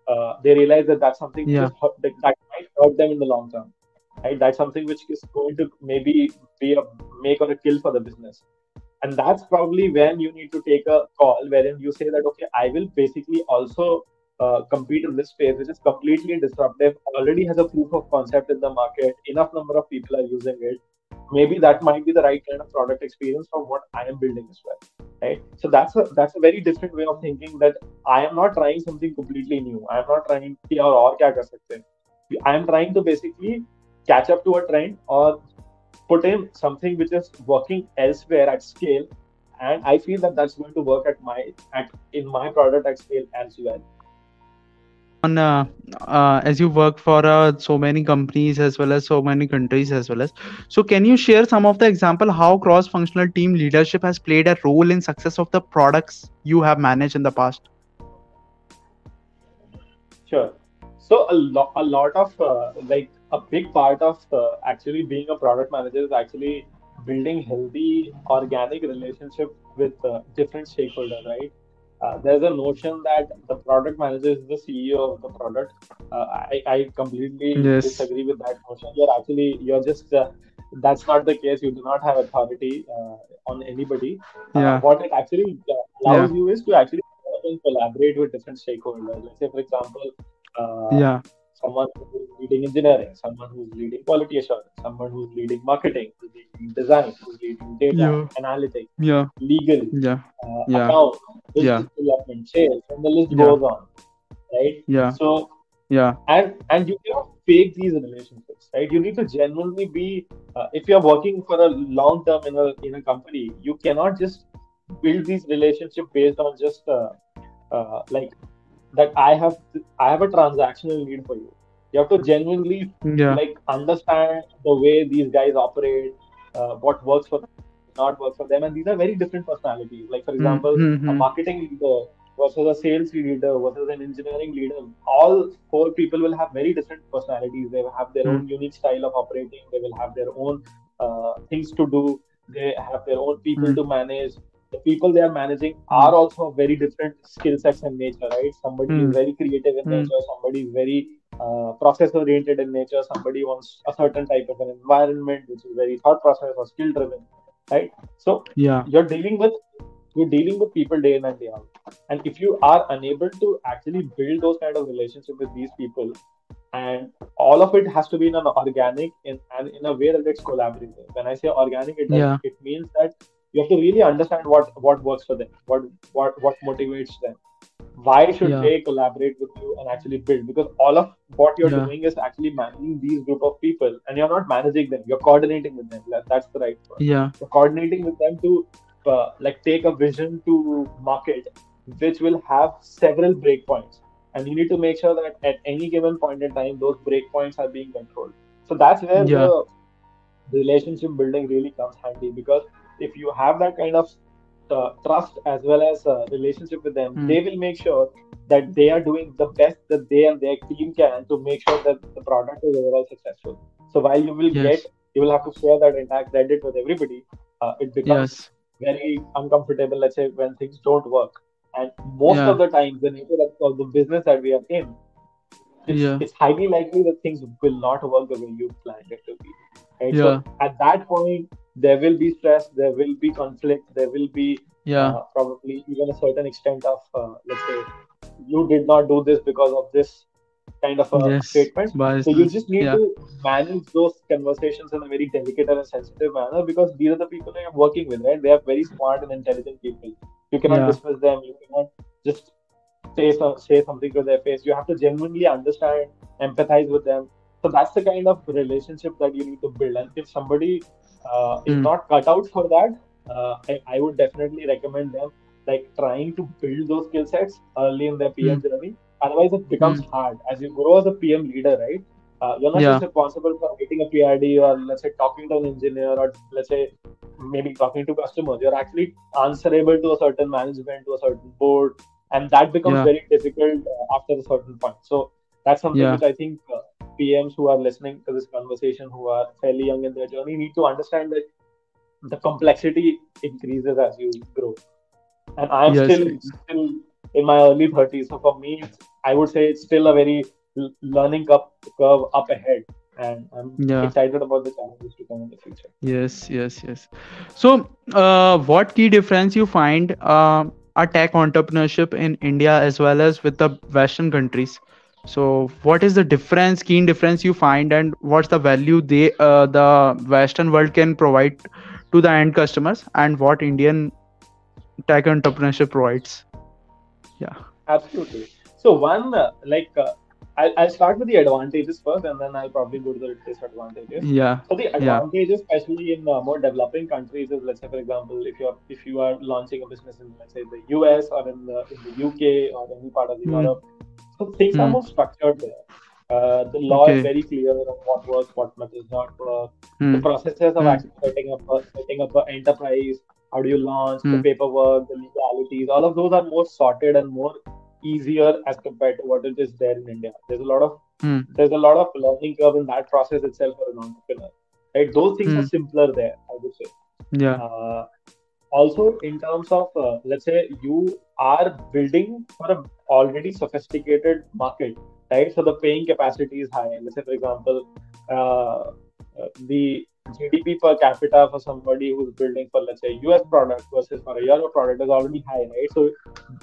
Uh, they realize that that's something yeah. hurt, that, that might hurt them in the long term. Right? That's something which is going to maybe be a make or a kill for the business. And that's probably when you need to take a call wherein you say that okay, I will basically also uh, compete in this space, which is completely disruptive, already has a proof of concept in the market, enough number of people are using it. Maybe that might be the right kind of product experience for what I am building as well. Right. So that's a that's a very different way of thinking that I am not trying something completely new. I am not trying or or kya kar sakte. I am trying to basically catch up to a trend or put in something which is working elsewhere at scale and i feel that that's going to work at my at in my product at scale as well on uh, uh, as you work for uh, so many companies as well as so many countries as well as so can you share some of the example how cross functional team leadership has played a role in success of the products you have managed in the past? Sure. So a lot a lot of uh, like a big part of uh, actually being a product manager is actually building healthy organic relationship with uh, different stakeholders right uh, there's a notion that the product manager is the CEO of the product. Uh, I, I completely yes. disagree with that notion. You're actually you're just uh, that's not the case. You do not have authority uh, on anybody. Uh, yeah. what it actually allows yeah. you is to actually collaborate with different stakeholders. Let's say, for example, yeah someone who's leading engineering, someone who's leading quality assurance, someone who's leading marketing, who's leading design, who's leading data, yeah. analytics, yeah. legal, yeah. Uh, yeah. account, yeah. development, sales, and the list yeah. goes on. Right? Yeah. So yeah. And and you cannot fake these relationships, right? You need to genuinely be uh, if you're working for a long term in a in a company, you cannot just build these relationships based on just uh, uh, like that I have I have a transactional need for you. You have to genuinely yeah. like understand the way these guys operate, uh, what works for them, not works for them, and these are very different personalities. Like for hmm, example, mm-hmm. a marketing leader versus a sales leader versus an engineering leader. All four people will have very different personalities. They will have their mm-hmm. own unique style of operating. They will have their own uh, things to do. They have their own people mm-hmm. to manage the people they are managing are hmm. also very different skill sets and nature, right? Somebody mm. is hmm. very creative in mm. nature, somebody is very uh, process oriented in nature, somebody wants a certain type of an environment which is very thought process or skill driven, right? So yeah, you're dealing with you're dealing with people day in and day out, and if you are unable to actually build those kind of relationship with these people, and all of it has to be in an organic in, and in a way that it's collaborative. When I say organic, it, yeah. it means that you have to really understand what what works for them what what what motivates them. Why should yeah. they collaborate with you and actually build? Because all of what you're yeah. doing is actually managing these group of people and you're not managing them you're coordinating with them. That's the right word. Yeah. You're coordinating with them to uh, like take a vision to market which will have several breakpoints and you need to make sure that at any given point in time those breakpoints are being controlled. So that's where yeah. the relationship building really comes handy because if you have that kind of uh, trust as well as uh, relationship with them, mm. they will make sure that they are doing the best that they and their team can to make sure that the product is overall successful. So while you will yes. get, you will have to share that entire credit with everybody. Uh, it becomes yes. very uncomfortable. Let's say when things don't work, and most yeah. of the time, the nature of the business that we are in, it's, yeah. it's highly likely that things will not work the way you planned it to be. Right? Yeah. So at that point, there will be stress, there will be conflict, there will be yeah uh, probably even a certain extent of uh, let's say you did not do this because of this kind of a yes, statement. So you just need yeah. to manage those conversations in a very delicate and sensitive manner because these are the people you're working with, right? They are very smart and intelligent people. You cannot yeah. dismiss them. You cannot just say say something to their face. You have to genuinely understand, empathize with them. So that's the kind of relationship that you need to build. And if somebody uh, is mm. not cut out for that, uh, I, I, would definitely recommend them like trying to build those skill sets early in their PM mm. journey. Otherwise, it becomes mm. hard as you grow as a PM leader, right? Uh, you're not yeah. just responsible for writing a PRD or let's say talking to an engineer or let's say maybe talking to customers. You're actually answerable to a certain management, to a certain board, and that becomes yeah. very difficult uh, after a certain point. So that's something yeah. which I think uh, PMs who are listening to this conversation, who are fairly young in their journey, need to understand that the complexity increases as you grow. And I am yes, still still in my early 30s, so for me, I would say it's still a very learning curve, curve up ahead and I'm yeah. excited about the challenges to come in the future. Yes, yes, yes. So, uh, what key difference you find uh, a tech entrepreneurship in India as well as with the Western countries? So what is the difference keen difference you find and what's the value they uh, the western world can provide to the end customers and what indian tech entrepreneurship provides yeah absolutely so one uh, like uh, I'll, I'll start with the advantages first and then I'll probably go to the disadvantages. Yeah. So the advantages, yeah. especially in uh, more developing countries, is let's say for example, if you're if you are launching a business in let's say the US or in the in the UK or any part of the mm. Europe, so things mm. are hmm. more structured there. Uh, the law okay. is very clear on what works, what does not work. Mm. The processes of mm. actually setting up a, setting up an enterprise, how do you launch, the hmm. paperwork, the legalities, all of those are more sorted and more easier as compared to what it is there in India. There's a lot of mm. there's a lot of learning curve in that process itself for an entrepreneur. Right, those things are simpler there. I would say. Yeah. Uh, also in terms of uh, let's say you are building for a already sophisticated market right? So the paying capacity is high. Let's say for example uh, uh the gdp per capita for somebody who's building for let's say us product versus for a euro product is already high right? So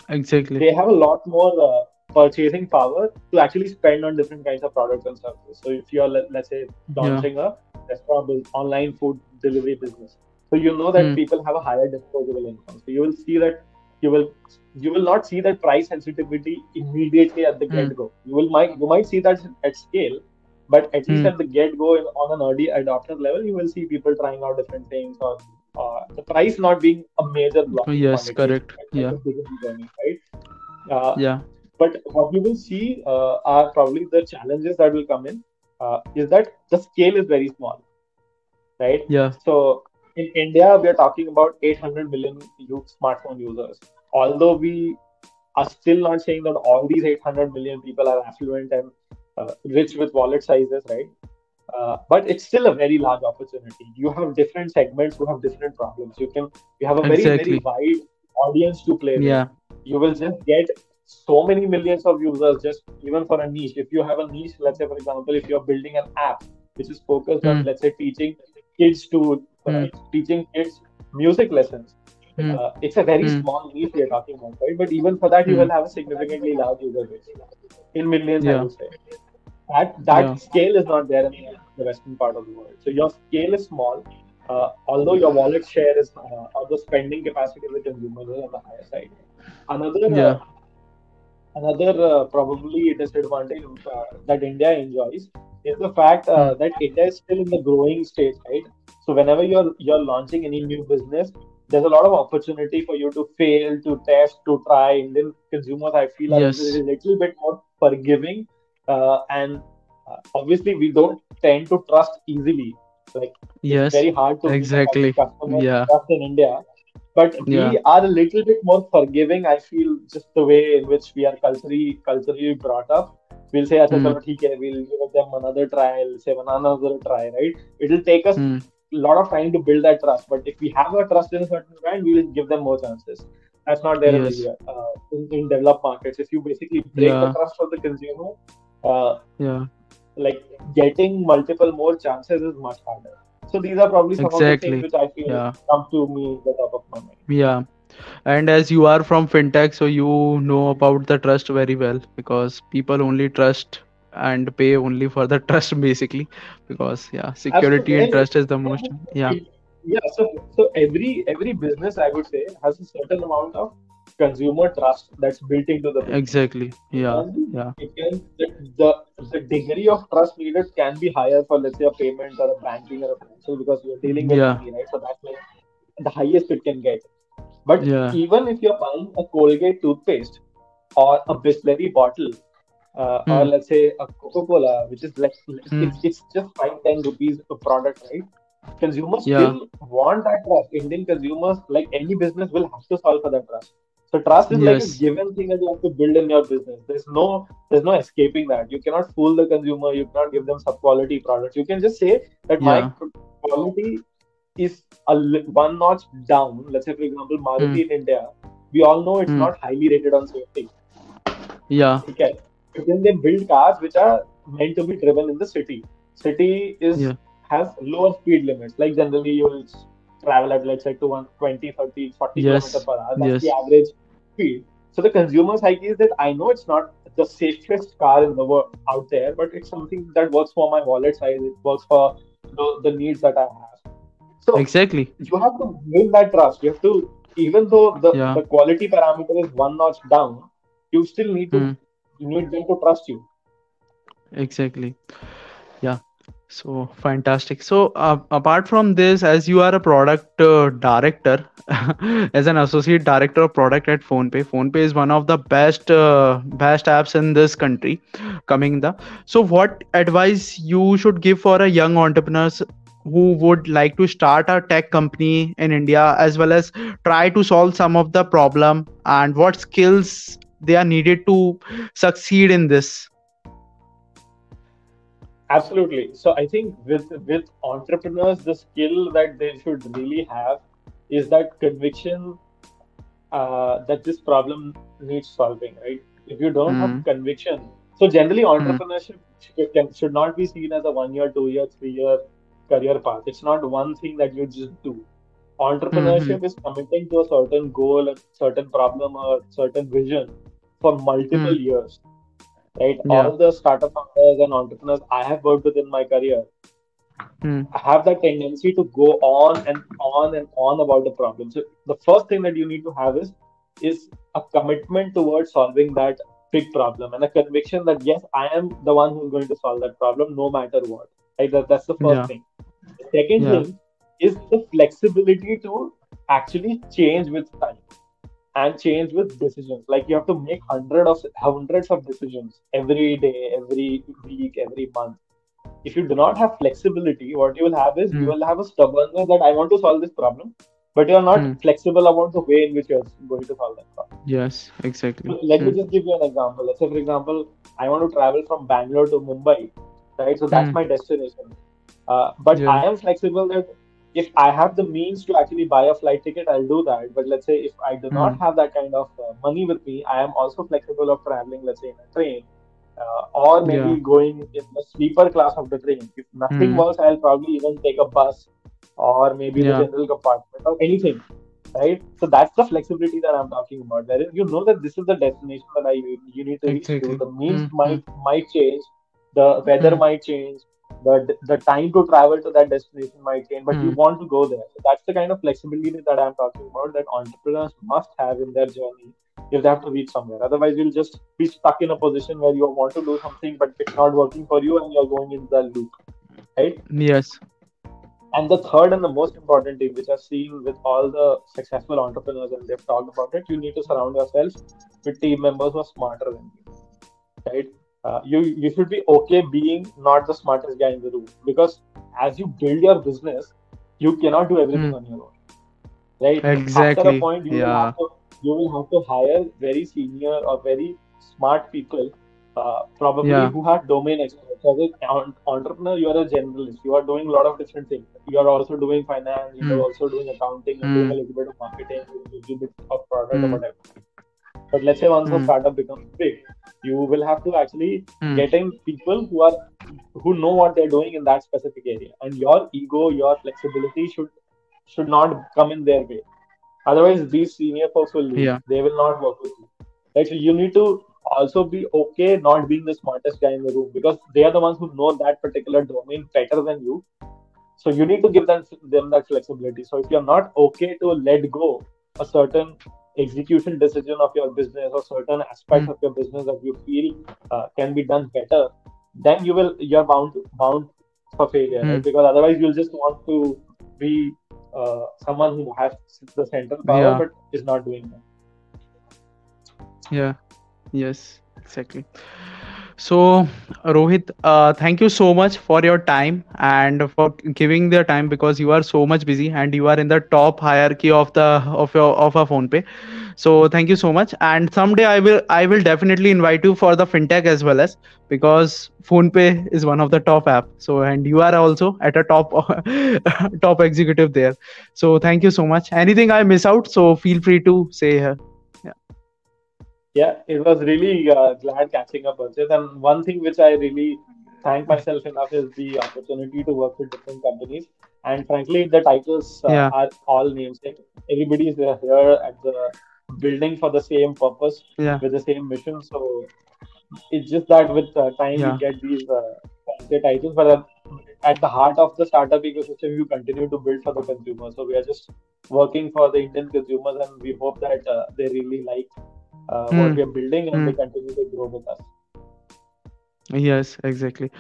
exactly. they have a lot more uh, purchasing power to actually spend on different kinds of products and services. So if you're let, us say launching yeah. a restaurant online food delivery business so you know that mm. people have a higher disposable income. So you will see that you will you will not see that price sensitivity immediately at the mm. get go. You will might you might see that at scale, but at least mm. at the get go on an early adopter level, you will see people trying out different things or uh, the price not being a major block. Yes, correct. Yeah. Journey, right? Uh, yeah. But what you will see uh, are probably the challenges that will come in. Uh, is that the scale is very small, right? Yeah. So in India, we are talking about 800 million smartphone users. Although we are still not saying that all these 800 million people are affluent and uh, rich with wallet sizes, right? Uh, but it's still a very large opportunity. You have different segments who have different problems. You can you have a very exactly. very wide audience to play yeah. with. You will just get so many millions of users just even for a niche. If you have a niche, let's say for example, if you're building an app which is focused mm. on hmm. let's say teaching kids to mm. teaching kids music lessons. Mm. Uh, it's a very mm. small niche we are talking about, right? But even for that, you hmm. will have a significantly large user base in millions, yeah. I would say. That that yeah. scale is not there in the western part of the world. So your scale is small, uh, although your wallet share is uh, the spending capacity of the consumer is on the higher side. Another uh, yeah. Another uh, probably disadvantage uh, that India enjoys is the fact uh, hmm. that India is still in the growing stage, right? So whenever you're you're launching any new business, there's a lot of opportunity for you to fail, to test, to try. Indian consumers, I feel, are yes. a little bit more forgiving, uh, and uh, obviously we don't tend to trust easily. Like yes, it's very hard to exactly yeah trust in India but yeah. we are a little bit more forgiving i feel just the way in which we are culturally culturally brought up we'll say mm. we'll give them another trial." Say, "One say another try right it'll take us mm. a lot of time to build that trust but if we have a trust in a certain brand we will give them more chances that's not there yes. in, uh, in, in, developed markets if you basically break yeah. the trust of the consumer uh, yeah like getting multiple more chances is much harder so these are probably some exactly. of the things which I feel yeah. come to me the top of my mind. Yeah and as you are from fintech so you know about the trust very well because people only trust and pay only for the trust basically because yeah security and trust is the most yeah yeah so so every every business i would say has a certain amount of consumer trust that's built into the business. exactly yeah yeah it can the, the, degree of trust needed can be higher for let's say a payment or a banking or a financial because you're dealing with yeah. money right so that's like the highest it can get but yeah. even if you're buying a Colgate toothpaste or a Bisleri bottle, uh, or hmm. let's say a Coca-Cola, which is like mm. it's, it's just five ten rupees a product, right? Consumers yeah. still want that trust. Indian consumers, like any business, will have to solve for that trust. So trust is yes. like a given thing that you have to build in your business. There's no there's no escaping that. You cannot fool the consumer. You cannot give them sub quality products. You can just say that yeah. my quality is a one notch down, let's say for example Maruti mm. in India, we all know it's mm. not highly rated on safety. Yeah. Okay. But then they build cars which are meant to be driven in the city. City is yeah. has lower speed limits. Like generally you will travel at let's say to 120, 30, 40 yes. kilometers per hour. That's yes. the average So the consumer psyche is that I know it's not the safest car in the world out there, but it's something that works for my wallet size. It works for the, the needs that I have. So exactly, you have to build that trust. You have to, even though the, yeah. the quality parameter is one notch down, you still need to mm. you need them to trust you. Exactly. So fantastic. So uh, apart from this, as you are a product uh, director, as an associate director of product at PhonePe, PhonePe is one of the best uh, best apps in this country. Coming the so, what advice you should give for a young entrepreneurs who would like to start a tech company in India as well as try to solve some of the problem and what skills they are needed to succeed in this absolutely so i think with with entrepreneurs the skill that they should really have is that conviction uh, that this problem needs solving, right? If you don't have Mm. conviction, so generally Mm. entrepreneurship should, can, should not be seen as a one year, two year, three year career path. It's not one thing that you just do. Entrepreneurship is committing to a certain goal, a certain problem, or certain vision for multiple Mm. years. Right? Yeah. All the startup founders and entrepreneurs I have worked with in my career Mm. have that tendency to go on and on and on about the problem. So the first thing that you need to have is is a commitment towards solving that big problem and a conviction that yes, I am the one who's going to solve that problem no matter what. Right? That, that's the first Yeah. thing. The second Yeah. thing is the flexibility to actually change with time and change with decisions. Like you have to make hundred of hundreds of decisions every day, every week, every month if you do not have flexibility, what you will have is you Hmm. will have a stubbornness that I want to solve this problem, but you are not Hmm. flexible about the way in which you are going to solve that problem. Yes, exactly. So let me Mm. just give you an example. Let's say, for example, I want to travel from Bangalore to Mumbai, right? So that's Hmm. my destination. Uh, but Yeah. I am flexible that if I have the means to actually buy a flight ticket, I'll do that. But let's say if I do not Hmm. have that kind of uh, money with me, I am also flexible of traveling, let's say, in a train. Uh, or maybe Yeah. going in the sleeper class of the train. If nothing Hmm. works, I'll probably even take a bus or maybe Yeah. the general compartment or anything right? So that's the flexibility that I'm talking about. Wherein you know that this is the destination that I you need to reach Exactly. to. The means Mm, might might change, the weather Mm. might change, the the time to travel to that destination might change, but you Mm. want to go there. So that's the kind of flexibility that I'm talking about that entrepreneurs must have in their journey if they have to reach somewhere. Otherwise, you'll just be stuck in a position where you want to do something, but it's not working for you, and you're going into the loop, right? Yes. And the third and the most important thing, which I've seen with all the successful entrepreneurs, and they've talked about it, you need to surround yourself with team members who are smarter than you. Right? Uh, you you should be okay being not the smartest guy in the room because as you build your business, you cannot do everything Hmm. on your own. Right? After Exactly. a point, you will Yeah. have to you will have to hire very senior or very smart people, uh, probably Yeah. who have domain expertise. As an entrepreneur, you are a generalist. You are doing a lot of different things. You are also doing finance. You are Hmm. also doing accounting. Hmm. doing a little bit of marketing, a little bit of product or Hmm. whatever. But let's say once a Hmm. startup becomes big, you will have to actually Hmm. get in people who are who know what they're doing in that specific area, and your ego, your flexibility should should not come in their way. Otherwise, these senior folks will leave. Yeah. They will not work with you. Right? So you need to also be okay not being the smartest guy in the room because they are the ones who know that particular domain better than you. So you need to give them them that flexibility. So if you're not okay to let go a certain execution decision of your business or certain aspects Mm. of your business that you feel uh, can be done better, then you will you're bound bound for failure, right? Mm. Because otherwise you'll just want to be uh, someone who has the central power Yeah. but is not doing that. Yeah. Yes. Exactly. So, Rohit, uh, thank you so much for your time and for giving the time because you are so much busy and you are in the top hierarchy of the of your of our PhonePe. So, thank you so much. And someday I will I will definitely invite you for the fintech as well as because PhonePe is one of the top app. So, and you are also at a top top executive there. So, thank you so much. Anything I miss out, so feel free to say here. Yeah, it was really uh, glad catching up with it. And one thing which I really thank myself enough is the opportunity to work with different companies. And frankly, the titles uh, Yeah. are all namesake. Everybody is uh, here at the building for the same purpose Yeah. with the same mission. So it's just that with uh, time Yeah. you get these uh, fancy titles, but uh, at the heart of the startup ecosystem, you continue to build for the consumer. So we are just working for the Indian consumers, and we hope that uh, they really like uh, what Hmm. we are building and Hmm. they continue to grow with us. Yes, exactly.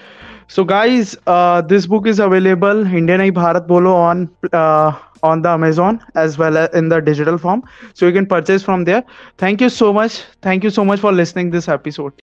So, guys, uh, this book is available India Nahi Bharat Bolo on uh, on the Amazon as well as in the digital form. So you can purchase from there. Thank you so much. Thank you so much for listening this episode.